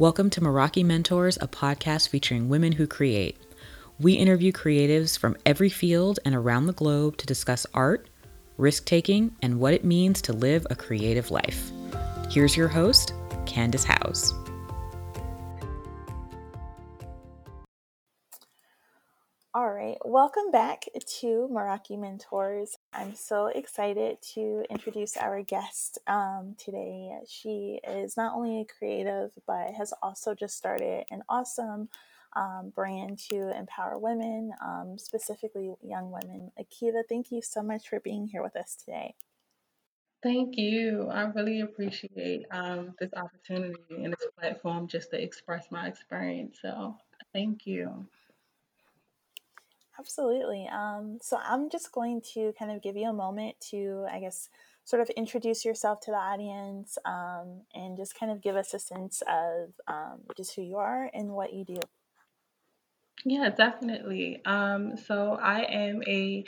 Welcome to Meraki Mentors, a podcast featuring women who create. We interview creatives from every field and around the globe to discuss art, risk taking, and what it means to live a creative life. Here's your host, Candace House. All right, welcome back to Meraki Mentors. I'm so excited to introduce our guest um, today. She is not only a creative, but has also just started an awesome um, brand to empower women, um, specifically young women. Akita, thank you so much for being here with us today. Thank you. I really appreciate um, this opportunity and this platform just to express my experience. So, thank you. Absolutely. Um, so I'm just going to kind of give you a moment to, I guess, sort of introduce yourself to the audience um, and just kind of give us a sense of um, just who you are and what you do. Yeah, definitely. Um, so I am a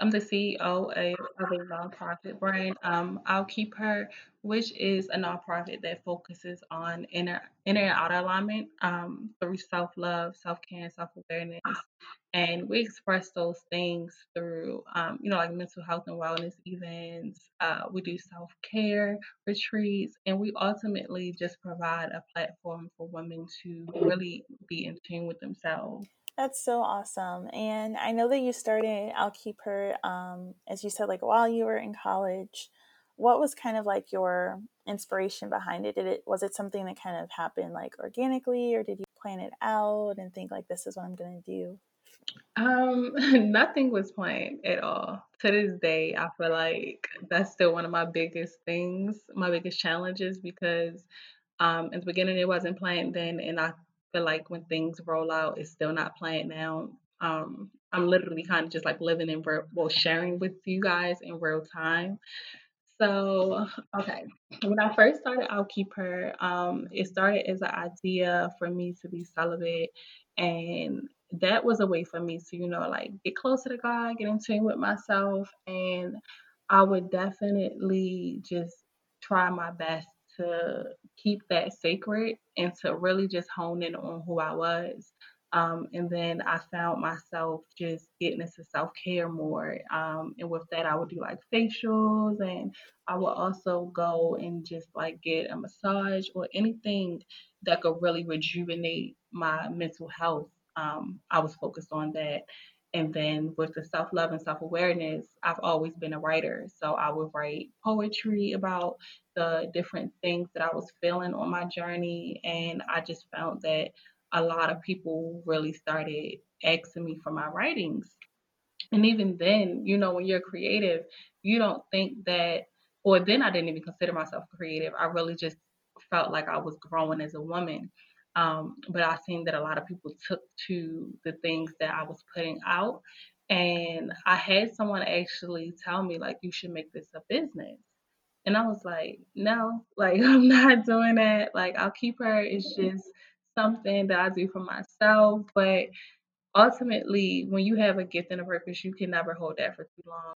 I'm the CEO of, of a nonprofit brand. Um, I'll keep her, which is a nonprofit that focuses on inner inner and outer alignment um, through self love, self care, and self awareness. And we express those things through, um, you know, like mental health and wellness events. Uh, we do self care retreats, and we ultimately just provide a platform for women to really be in tune with themselves. That's so awesome. And I know that you started I'll Keep Her, um, as you said, like while you were in college. What was kind of like your inspiration behind it? Did it was it something that kind of happened like organically, or did you plan it out and think like this is what I'm gonna do? Um, nothing was planned at all. To this day, I feel like that's still one of my biggest things, my biggest challenges because um in the beginning it wasn't planned then and I feel like when things roll out it's still not planned now. Um I'm literally kind of just like living in real, well, sharing with you guys in real time. So, okay. When I first started I'll Keep Her, um, it started as an idea for me to be celibate, and that was a way for me to, you know, like get closer to God, get in tune with myself, and I would definitely just try my best to keep that sacred and to really just hone in on who I was. Um, and then I found myself just getting into self care more. Um, and with that, I would do like facials and I would also go and just like get a massage or anything that could really rejuvenate my mental health. Um, I was focused on that. And then with the self love and self awareness, I've always been a writer. So I would write poetry about the different things that I was feeling on my journey. And I just found that a lot of people really started asking me for my writings. And even then, you know, when you're creative, you don't think that, or then I didn't even consider myself creative. I really just felt like I was growing as a woman. Um, but I seen that a lot of people took to the things that I was putting out. And I had someone actually tell me, like, you should make this a business. And I was like, no, like, I'm not doing that. Like, I'll keep her. It's just something that I do for myself. But ultimately, when you have a gift and a purpose, you can never hold that for too long.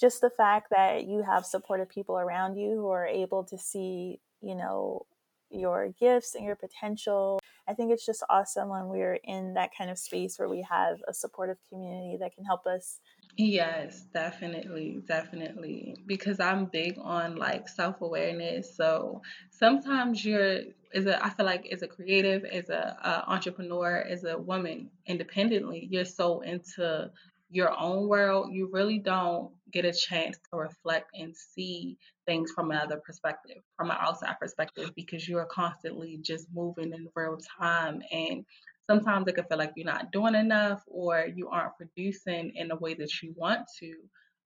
Just the fact that you have supportive people around you who are able to see, you know, your gifts and your potential. I think it's just awesome when we're in that kind of space where we have a supportive community that can help us Yes, definitely, definitely. Because I'm big on like self-awareness. So sometimes you're as a I feel like as a creative, as a, a entrepreneur, as a woman independently, you're so into your own world, you really don't get a chance to reflect and see things from another perspective, from an outside perspective, because you're constantly just moving in real time and sometimes it can feel like you're not doing enough or you aren't producing in the way that you want to.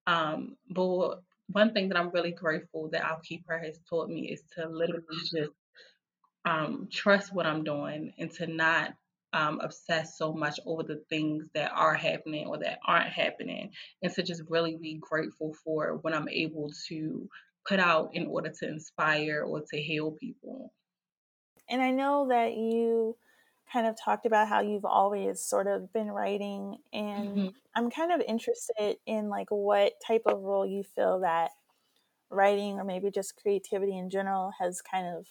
Um, but one thing that I'm really grateful that I'll Keep Her has taught me is to literally just um, trust what I'm doing and to not um, obsess so much over the things that are happening or that aren't happening, and to just really be grateful for what I'm able to put out in order to inspire or to heal people. And I know that you kind of talked about how you've always sort of been writing and hmm I'm kind of interested in like what type of role you feel that writing or maybe just creativity in general has kind of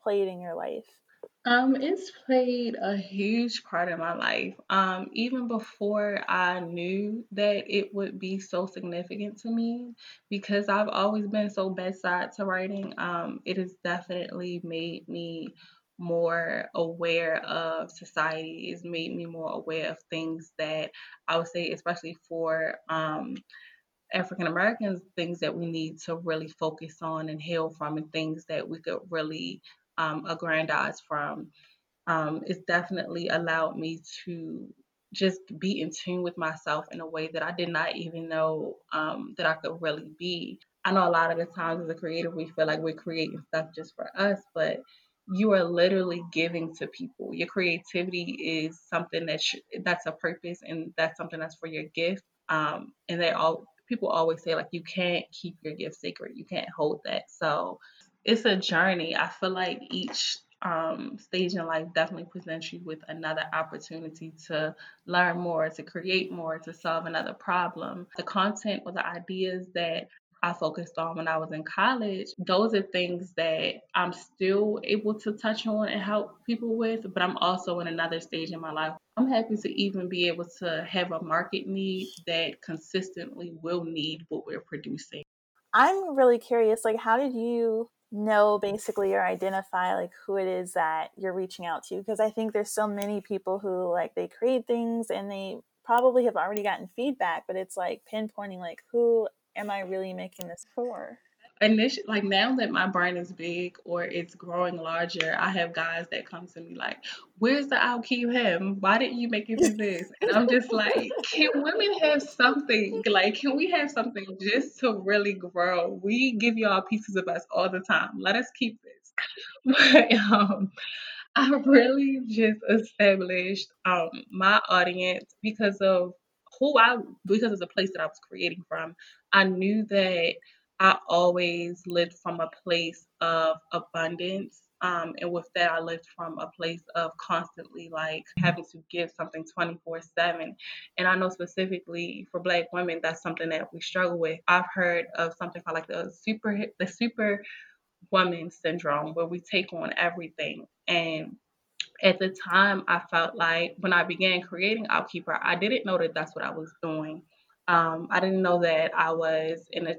played in your life. Um, it's played a huge part in my life. Um, even before I knew that it would be so significant to me, because I've always been so bedside to writing, um, it has definitely made me more aware of society. It's made me more aware of things that I would say, especially for um, African Americans, things that we need to really focus on and heal from, and things that we could really um, aggrandize from um, it's definitely allowed me to just be in tune with myself in a way that I did not even know um, that I could really be. I know a lot of the times as a creator, we feel like we're creating stuff just for us, but you are literally giving to people. Your creativity is something that sh- that's a purpose, and that's something that's for your gift. Um, and they all people always say like you can't keep your gift secret, You can't hold that. So it's a journey. I feel like each um, stage in life definitely presents you with another opportunity to learn more, to create more, to solve another problem. The content or the ideas that I focused on when I was in college, those are things that I'm still able to touch on and help people with, but I'm also in another stage in my life. I'm happy to even be able to have a market need that consistently will need what we're producing. I'm really curious, like, how did you know basically or identify like who it is that you're reaching out to? Because I think there's so many people who like they create things and they probably have already gotten feedback, but it's like pinpointing like who am I really making this for? Initially like now that my brand is big or it's growing larger, I have guys that come to me like, "Where's the I'll keep him? Why didn't you make it to this?" And I'm just like, "Can women have something? Like, can we have something just to really grow? We give y'all pieces of us all the time. Let us keep this." But um, I really just established um, my audience because of who I because of the place that I was creating from. I knew that I always lived from a place of abundance. Um, and with that, I lived from a place of constantly like having to give something 24 7. And I know specifically for Black women, that's something that we struggle with. I've heard of something called like the super, the super woman syndrome, where we take on everything. And at the time, I felt like when I began creating I'll Keep Her, I didn't know that that's what I was doing. Um, I didn't know that I was in a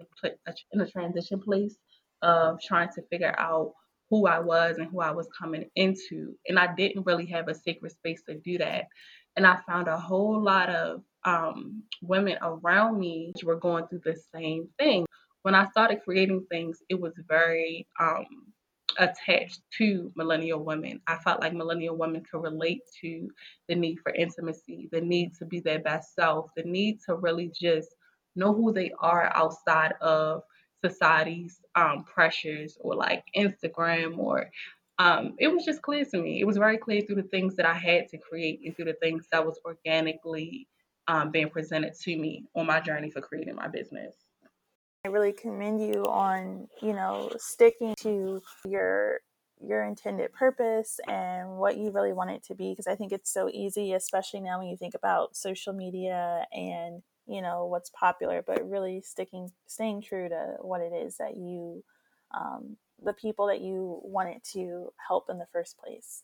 in a transition place of trying to figure out who I was and who I was coming into, and I didn't really have a sacred space to do that. And I found a whole lot of um, women around me were going through the same thing. When I started creating things, it was very um, attached to millennial women. I felt like millennial women could relate to the need for intimacy, the need to be their best self, the need to really just know who they are outside of society's um, pressures or like Instagram or um, it was just clear to me. It was very clear through the things that I had to create and through the things that was organically um, being presented to me on my journey for creating my business. I really commend you on, you know, sticking to your your intended purpose and what you really want it to be because I think it's so easy especially now when you think about social media and, you know, what's popular, but really sticking staying true to what it is that you um, the people that you want it to help in the first place.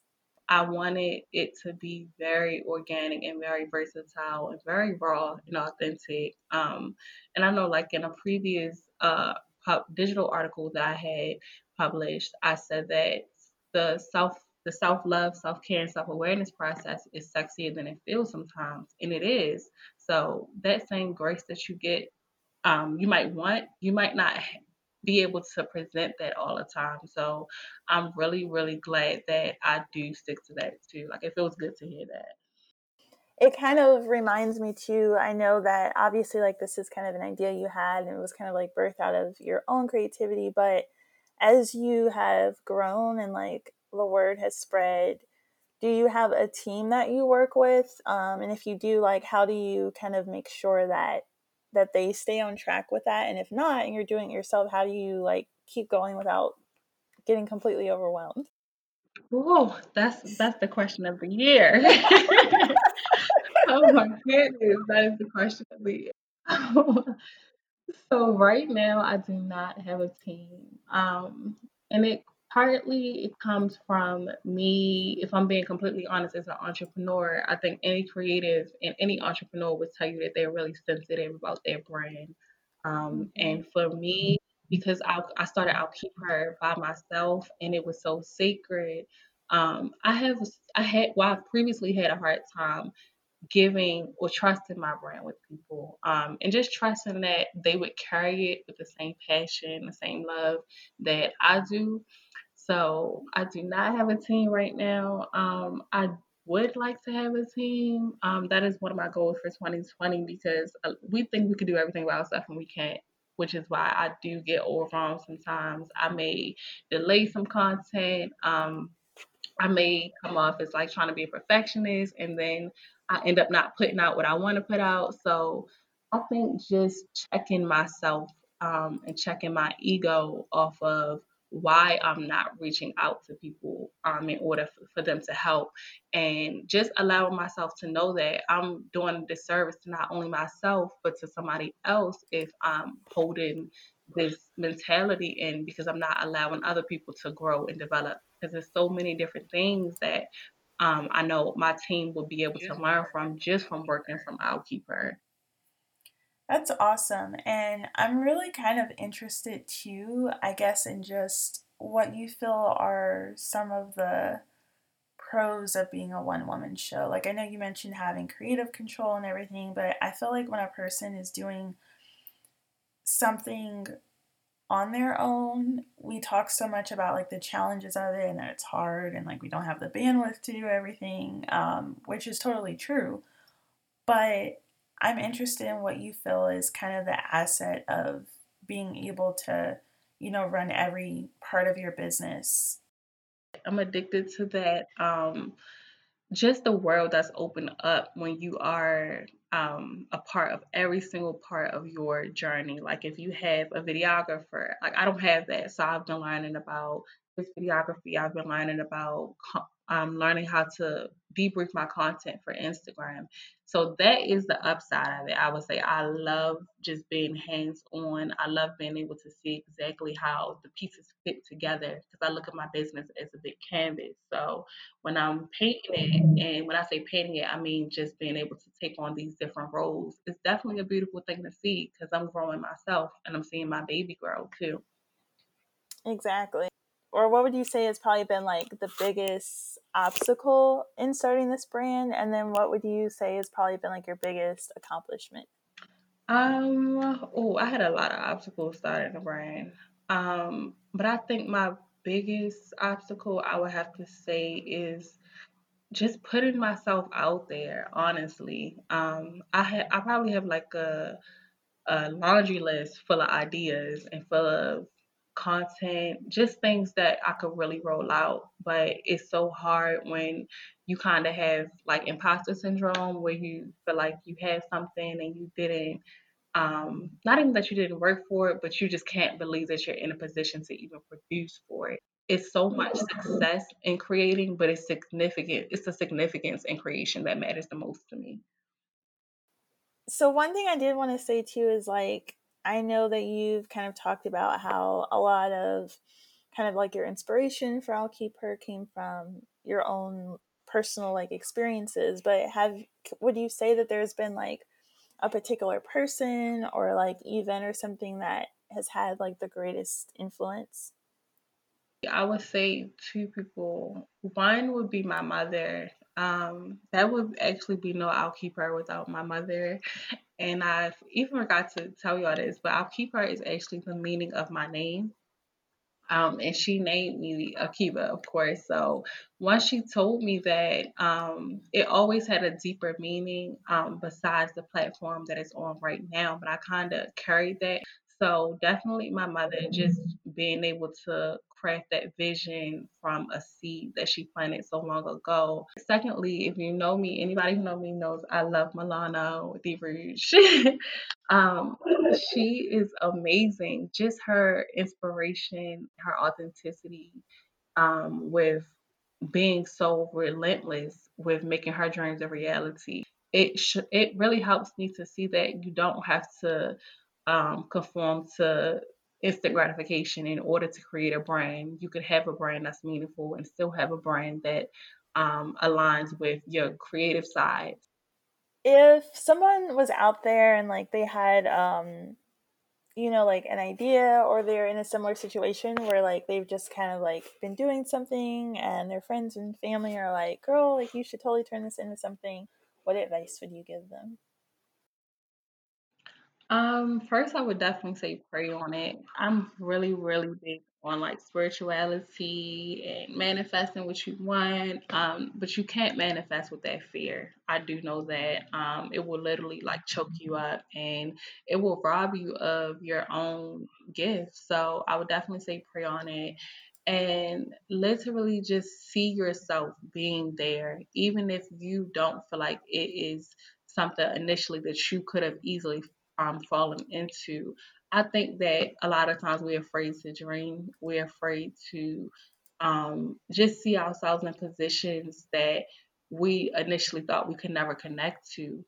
I wanted it to be very organic and very versatile and very raw and authentic. Um, and I know, like in a previous uh, pub- digital article that I had published, I said that the self the self love, self care, and self awareness process is sexier than it feels sometimes, and it is. So that same grace that you get, um, you might want, you might not be able to present that all the time. So I'm really, really glad that I do stick to that too. Like it feels good to hear that. It kind of reminds me too. I know that obviously, like, this is kind of an idea you had, and it was kind of like birthed out of your own creativity. But as you have grown and like the word has spread, do you have a team that you work with? Um, and if you do, like, how do you kind of make sure that that they stay on track with that? And if not, and you're doing it yourself, how do you like keep going without getting completely overwhelmed? Oh, that's that's the question of the year. oh my goodness, that is the question of the year. so right now I do not have a team. Um and it partly it comes from me, if I'm being completely honest, as an entrepreneur, I think any creative and any entrepreneur would tell you that they're really sensitive about their brand. Um, Mm-hmm. and for me, because I, I started I'll keep her by myself and it was so sacred. Um, I have I had well I previously had a hard time giving or trusting my brand with people um, and just trusting that they would carry it with the same passion the same love that i do so i do not have a team right now. Um, i would like to have a team. Um, that is one of my goals for 2020 because uh, we think we could do everything by ourselves and we can't which is why i do get overwhelmed sometimes. I may delay some content. Um, I may come off as like trying to be a perfectionist and then I end up not putting out what I want to put out. So I think just checking myself um, and checking my ego off of why I'm not reaching out to people um, in order for, for them to help. And just allowing myself to know that I'm doing a disservice to not only myself but to somebody else if I'm holding this mentality in because I'm not allowing other people to grow and develop. Because there's so many different things that um, I know my team will be able to learn from just from working from I'll Keep Her. That's awesome. And I'm really kind of interested too, I guess, in just what you feel are some of the pros of being a one woman show. Like, I know you mentioned having creative control and everything, but I feel like when a person is doing something on their own, we talk so much about like the challenges of it and that it's hard and like we don't have the bandwidth to do everything, um, which is totally true. But I'm interested in what you feel is kind of the asset of being able to, you know, run every part of your business. I'm addicted to that. Um, just the world that's opened up when you are um, a part of every single part of your journey. Like if you have a videographer, like I don't have that, so I've been learning about this videography. I've been learning about um, learning how to debrief my content for Instagram. So that is the upside of it. I would say I love just being hands on. I love being able to see exactly how the pieces fit together because I look at my business as a big canvas. So when I'm painting it, and when I say painting it, I mean just being able to take on these different roles. It's definitely a beautiful thing to see because I'm growing myself and I'm seeing my baby grow too. Exactly. Or what would you say has probably been like the biggest obstacle in starting this brand? And then what would you say has probably been like your biggest accomplishment? Um, oh, I had a lot of obstacles starting the brand. Um, but I think my biggest obstacle I would have to say is just putting myself out there, honestly. Um, I ha- I probably have like a a laundry list full of ideas and full of content, just things that I could really roll out. But it's so hard when you kind of have like imposter syndrome where you feel like you have something and you didn't um not even that you didn't work for it but you just can't believe that you're in a position to even produce for it. It's so much success in creating but it's significant it's the significance in creation that matters the most to me. So one thing I did want to say too is like I know that you've kind of talked about how a lot of kind of like your inspiration for I'll came from your own personal like experiences, but have would you say that there's been like a particular person or like event or something that has had like the greatest influence? I would say two people. One would be my mother. Um, that would actually be no I'll keep her without my mother. And I even forgot to tell y'all this, but her is actually the meaning of my name. Um, and she named me Akiba, of course. So once she told me that, um, it always had a deeper meaning um, besides the platform that it's on right now. But I kind of carried that. So definitely my mother, just being able to craft that vision from a seed that she planted so long ago. Secondly, if you know me, anybody who knows me knows I love Milano Di Rouge. Um, she is amazing. Just her inspiration, her authenticity, um, with being so relentless with making her dreams a reality. It sh- it really helps me to see that you don't have to um, conform to instant gratification in order to create a brand. You could have a brand that's meaningful and still have a brand that um, aligns with your creative side. If someone was out there and like they had um, you know, like an idea or they're in a similar situation where like they've just kind of like been doing something and their friends and family are like, girl, like you should totally turn this into something, what advice would you give them? Um, first, I would definitely say pray on it. I'm really, really big on like spirituality and manifesting what you want. Um, but you can't manifest with that fear. I do know that. Um, it will literally like choke you up and it will rob you of your own gift. So I would definitely say pray on it and literally just see yourself being there, even if you don't feel like it is something initially that you could have easily um, fallen into. I think that a lot of times we're afraid to dream. We're afraid to um, just see ourselves in positions that we initially thought we could never connect to.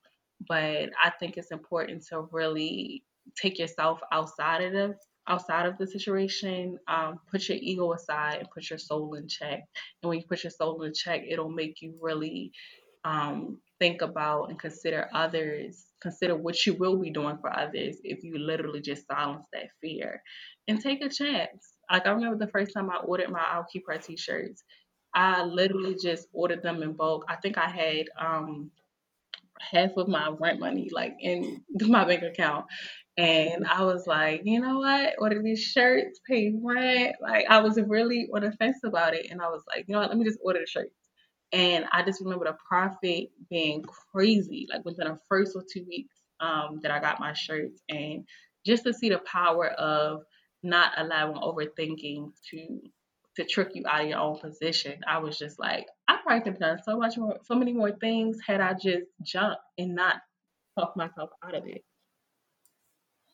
But I think it's important to really take yourself outside of the outside of the situation. Um, put your ego aside and put your soul in check. And when you put your soul in check, it'll make you really um, think about and consider others, consider what you will be doing for others if you literally just silence that fear and take a chance. Like I remember the first time I ordered my I'll keep her t-shirts. I literally just ordered them in bulk. I think I had um half of my rent money like in my bank account. And I was like, you know what? Order these shirts, pay rent. Like I was really on the fence about it. And I was like, you know what, let me just order the shirts. And I just remember the profit being crazy, like within the first or two weeks um, that I got my shirts. And just to see the power of not allowing overthinking to to trick you out of your own position. I was just like, I probably could have done so much more, so many more things had I just jumped and not talk myself out of it.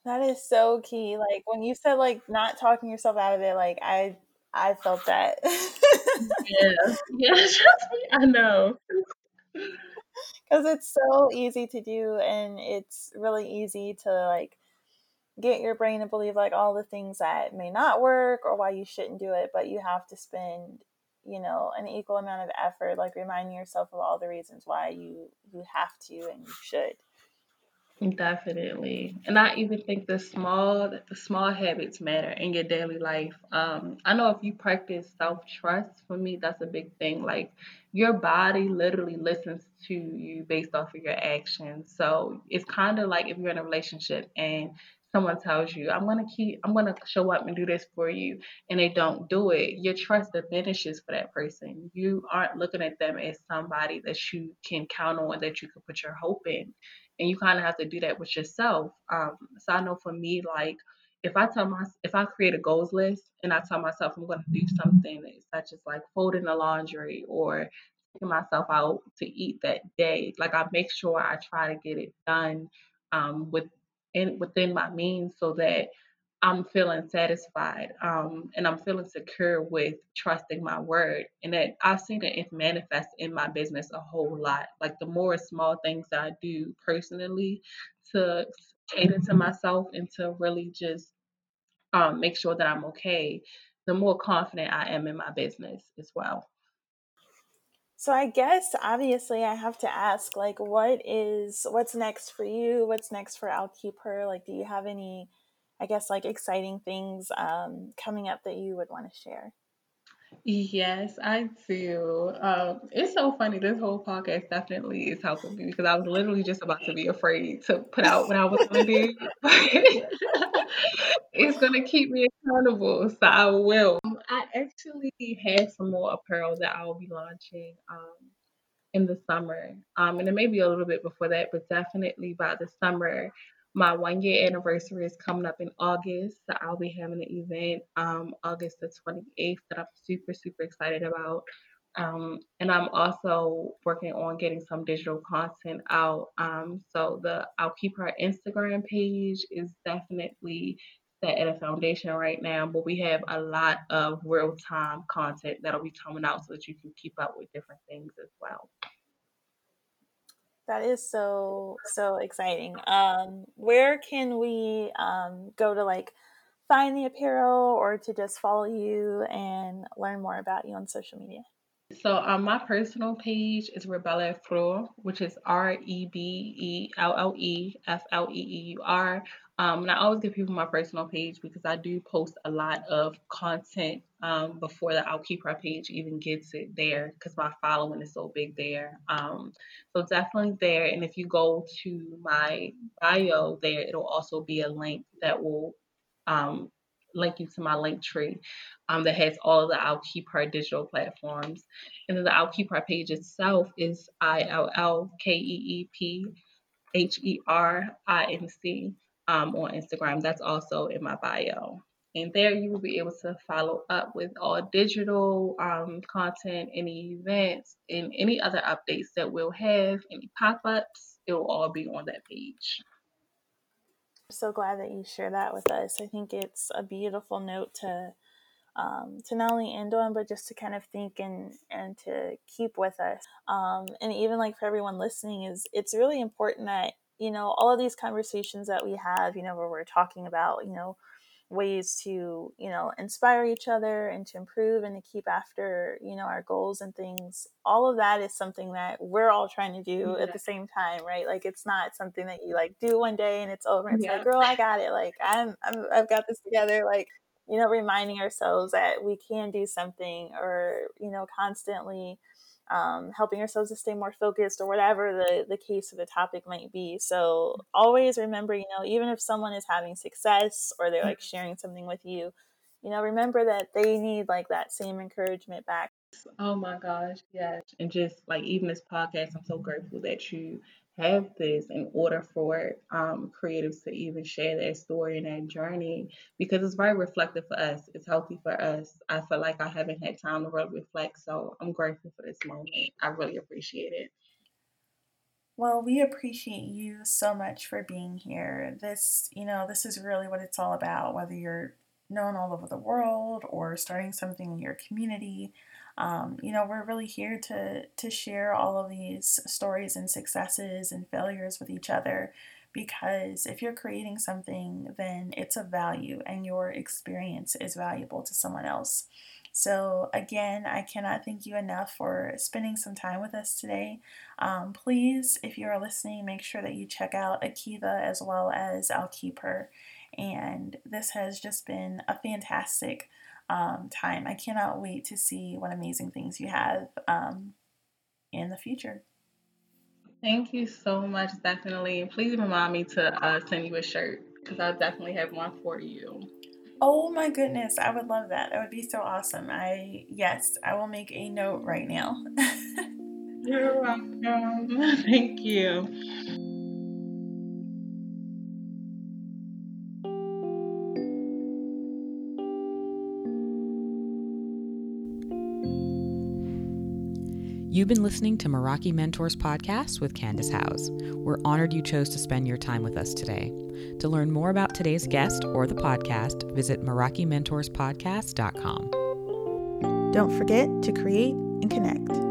That is so key. Like when you said like not talking yourself out of it, like I I felt that. yeah, yeah, I know. Because it's so easy to do, and it's really easy to like get your brain to believe like all the things that may not work or why you shouldn't do it, but you have to spend you know an equal amount of effort like reminding yourself of all the reasons why you you have to and you should Definitely. And I even think the small the small habits matter in your daily life. Um, I know if you practice self-trust, for me that's a big thing. Like your body literally listens to you based off of your actions. So it's kind of like if you're in a relationship and someone tells you, I'm gonna keep I'm gonna show up and do this for you and they don't do it, your trust diminishes for that person. You aren't looking at them as somebody that you can count on, that you can put your hope in and you kind of have to do that with yourself. Um, so I know for me, like if I tell my if I create a goals list and I tell myself I'm going to do something such as like folding the laundry or taking myself out to eat that day, like I make sure I try to get it done um, with in, within my means so that I'm feeling satisfied um, and I'm feeling secure with trusting my word. And that I've seen it manifest in my business a whole lot. Like the more small things that I do personally to cater to myself and to really just um, make sure that I'm okay, the more confident I am in my business as well. So I guess obviously I have to ask like what is what's next for you? What's next for I'll keep her? Like do you have any I guess like exciting things um, coming up that you would want to share? Yes, I do. Um, it's so funny. This whole podcast definitely is helping me because I was literally just about to be afraid to put out what I was going to do. it's going to keep me accountable, so I will. I actually have some more apparel that I'll be launching um, in the summer. Um, and it may be a little bit before that, but definitely by the summer, my one year anniversary is coming up in August. So I'll be having an event um, August the 28th that I'm super, super excited about. Um, and I'm also working on getting some digital content out. Um, so the I'll keep her Instagram page is definitely set at a foundation right now, but we have a lot of real time content that'll be coming out so that you can keep up with different things as well. That is so so exciting. Um, where can we um, go to like find the apparel or to just follow you and learn more about you on social media? So um, my personal page is Rebelle Fleur, which is R E B E L L E F L E E U R. Um, and I always give people my personal page because I do post a lot of content um, before the I'll page even gets it there because my following is so big there. Um, so definitely there. And if you go to my bio there, it'll also be a link that will um, link you to my link tree um, that has all of the I'll digital platforms. And then the I'll page itself is I L L K E E P H E R I N C um, on Instagram. That's also in my bio. And there you will be able to follow up with all digital um, content, any events, and any other updates that we'll have, any pop ups. It will all be on that page so glad that you share that with us. I think it's a beautiful note to um, to not only end on, but just to kind of think and and to keep with us. Um, and even like for everyone listening, is it's really important that you know all of these conversations that we have, you know, where we're talking about, you know, ways to you know inspire each other and to improve and to keep after you know our goals and things all of that is something that we're all trying to do yeah. at the same time right like it's not something that you like do one day and it's over it's yeah. like girl i got it like I'm, I'm i've got this together like you know reminding ourselves that we can do something or you know constantly um, helping ourselves to stay more focused or whatever the, the case of the topic might be. So always remember, you know, even if someone is having success or they're like mm-hmm. sharing something with you, you know, remember that they need like that same encouragement back. Oh my gosh, yes. And just like even this podcast, I'm so grateful that you have this in order for um, creatives to even share their story and their journey because it's very reflective for us. It's healthy for us. I feel like I haven't had time to really reflect, so I'm grateful for this moment. I really appreciate it. Well, we appreciate you so much for being here. This, you know, this is really what it's all about, whether you're known all over the world or starting something in your community. Um, you know, we're really here to to share all of these stories and successes and failures with each other because if you're creating something, then it's of value and your experience is valuable to someone else. So, again, I cannot thank you enough for spending some time with us today. Um, please, if you are listening, make sure that you check out Akiva as well as I'll Keep Her. And this has just been a fantastic um, time. I cannot wait to see what amazing things you have um, in the future. Thank you so much, definitely. Please remind me to uh, send you a shirt because I'll definitely have one for you. Oh my goodness, I would love that. That would be so awesome. I yes, I will make a note right now. You're welcome. Thank you. You've been listening to Meraki Mentors Podcast with Candace House. We're honored you chose to spend your time with us today. To learn more about today's guest or the podcast, visit MerakiMentorsPodcast.com. Don't forget to create and connect.